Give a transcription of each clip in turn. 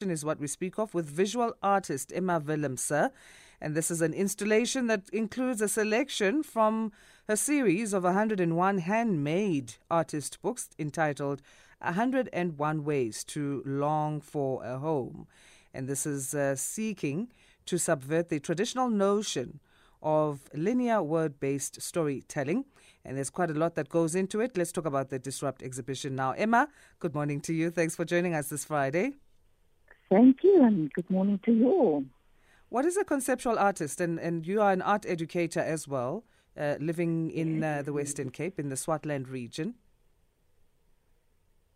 is what we speak of with visual artist Emma Willemse. And this is an installation that includes a selection from her series of 101 handmade artist books entitled 101 Ways to Long for a Home. And this is uh, seeking to subvert the traditional notion of linear word based storytelling. And there's quite a lot that goes into it. Let's talk about the Disrupt exhibition now. Emma, good morning to you. Thanks for joining us this Friday. Thank you, and good morning to you all. What is a conceptual artist? And, and you are an art educator as well, uh, living in uh, the Western Cape, in the Swartland region.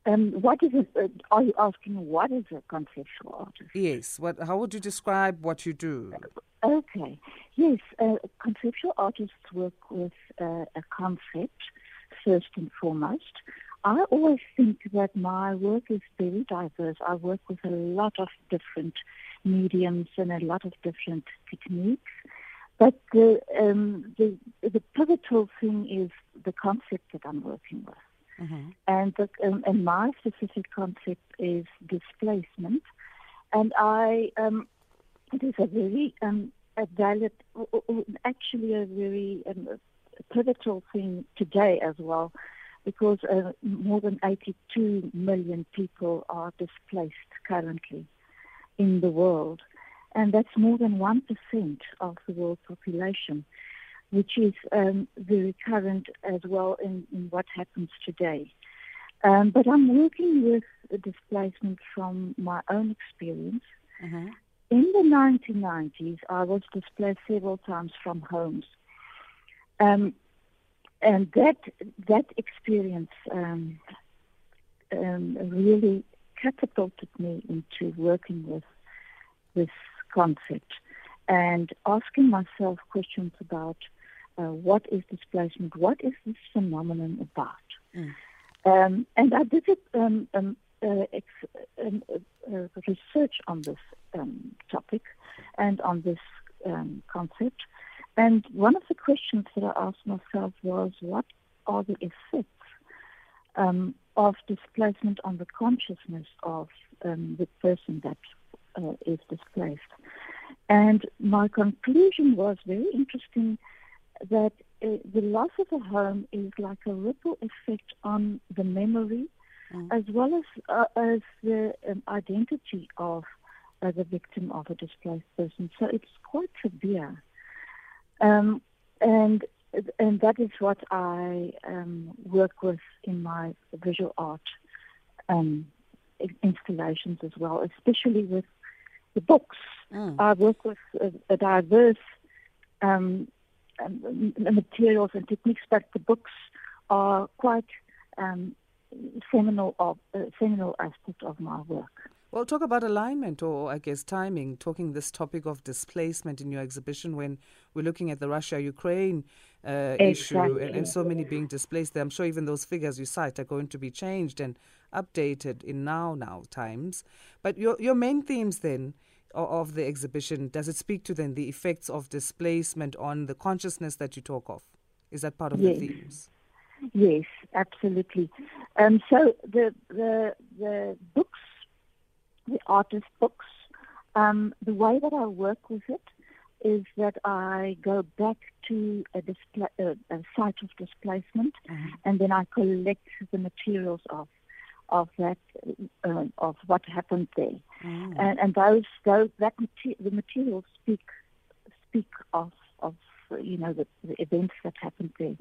Um, what is it? Uh, are you asking what is a conceptual artist? Yes. What? How would you describe what you do? Okay. Yes, uh, conceptual artists work with uh, a concept first and foremost. I always think that my work is very diverse. I work with a lot of different mediums and a lot of different techniques. But the, um, the, the pivotal thing is the concept that I'm working with. Mm-hmm. And, the, um, and my specific concept is displacement. And I, um, it is a very um, a valid, actually a very um, pivotal thing today as well because uh, more than 82 million people are displaced currently in the world. And that's more than 1% of the world population, which is um, very current as well in, in what happens today. Um, but I'm working with displacement from my own experience. Mm-hmm. In the 1990s, I was displaced several times from homes. Um, and that that experience um, um, really catapulted me into working with this concept and asking myself questions about uh, what is displacement, what is this phenomenon about, mm. um, and I did it, um, um, uh, ex- um, uh, research on this topic and on this concept. And one of the questions that I asked myself was, what are the effects um, of displacement on the consciousness of um, the person that uh, is displaced? And my conclusion was very interesting that uh, the loss of a home is like a ripple effect on the memory mm. as well as, uh, as the um, identity of uh, the victim of a displaced person. So it's quite severe. Um, and and that is what I um, work with in my visual art um, installations as well, especially with the books. Mm. I work with a, a diverse um, um materials and techniques, but the books are quite um, seminal of uh, seminal aspect of my work. Well, talk about alignment or, I guess, timing, talking this topic of displacement in your exhibition when we're looking at the Russia Ukraine uh, exactly. issue and, and, so many being displaced there. I'm sure even those figures you cite are going to be changed and updated in now, now times. But your, your main themes then of the exhibition, does it speak to then the effects of displacement on the consciousness that you talk of? Is that part of yes. the themes? Yes, absolutely. Um, so the the the books the artist books. Um, the way that I work with it is that I go back to a, display, uh, a site of displacement, mm-hmm. and then I collect the materials of of that uh, of what happened there, mm. and, and those those that mater- the materials speak speak of of you know the, the events that happened there.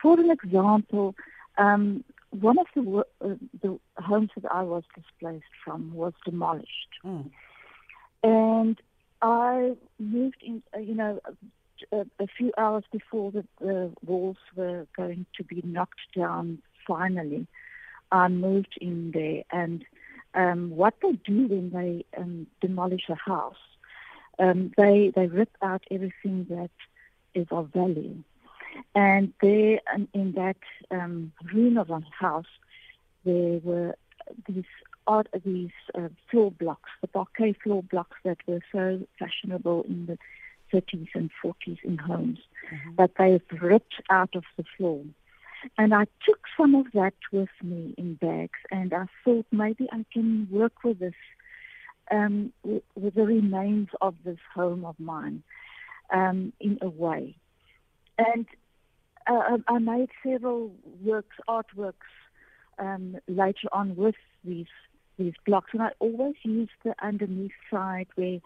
For an example, um, one of the uh, the homes that I was displaced from was demolished, mm. and I moved in. Uh, you know, a, a, few hours before the, the walls were going to be knocked down. Finally, I moved in there, and um, what they do when they um, demolish a house, um, they they rip out everything that is of value and there, in that um, room of a house, there were these art, these uh, floor blocks, the parquet floor blocks that were so fashionable in the 30s and 40s in homes, mm-hmm. that they've ripped out of the floor. And I took some of that with me in bags, and I thought maybe I can work with this um, with, with, the remains of this home of mine um, in a way. And uh, I made several works, artworks um, later on with these these blocks, and I always use the underneath side where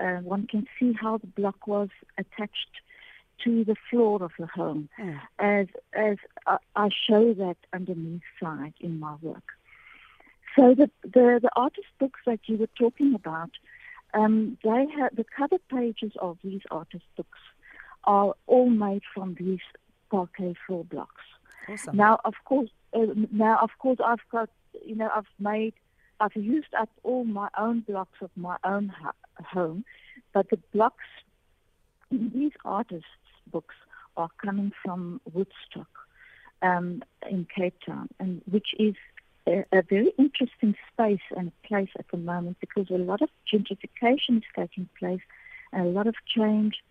uh, one can see how the block was attached to the floor of the home, mm. as as I, I show that underneath side in my work. So the, the, the artist books that you were talking about, um, they have the cover pages of these artist books are all made from these parquet floor blocks. Awesome. Now, of course, uh, now of course, I've got you know I've made I've used up all my own blocks of my own ha- home, but the blocks in these artists' books are coming from Woodstock um, in Cape Town, and which is a, a very interesting space and place at the moment because a lot of gentrification is taking place and a lot of change,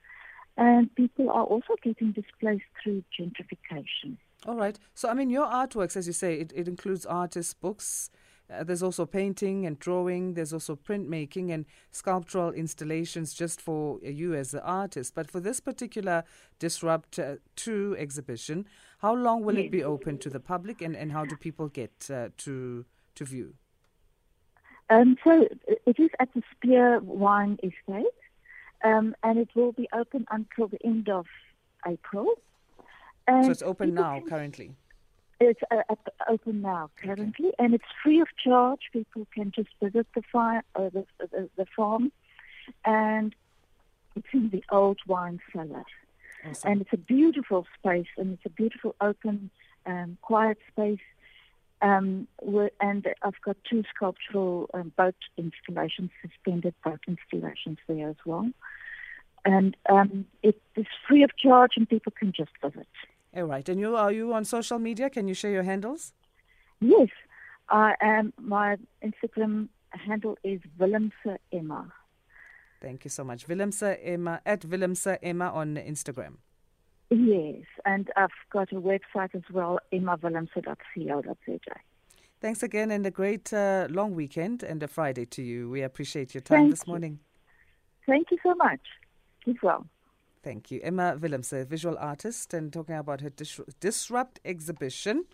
and people are also getting displaced through gentrification. All right. So, I mean, your artworks, as you say, it, it includes artists' books. Uh, there's also painting and drawing. There's also printmaking and sculptural installations just for you as the artist. But for this particular Disrupt uh, 2 exhibition, how long will yes. it be open to the public and, and how do people get uh, to, to view? Um, so it is at the Spier Wine Estate um, and it will be open until the end of April. And so it's open now, can, currently? It's uh, open now, currently, okay. and it's free of charge. People can just visit the, fire, uh, the, the, the farm, and it's in the old wine cellar. Awesome. And it's a beautiful space, and it's a beautiful, open, um, quiet space. Um, and I've got two sculptural um, boat installations, suspended boat installations there as well. And um, it is free of charge, and people can just visit. All right. And you are you on social media? Can you share your handles? Yes, I am. My Instagram handle is Willemse Emma. Thank you so much. Willemse Emma at Willemse Emma on Instagram. Yes, and I've got a website as well, emmawillemse.co.za. Thanks again, and a great uh, long weekend and a Friday to you. We appreciate your time Thank this morning. Thank you so much. Keep well. Thank you. Emma Willemse, visual artist, and talking about her Disrupt exhibition.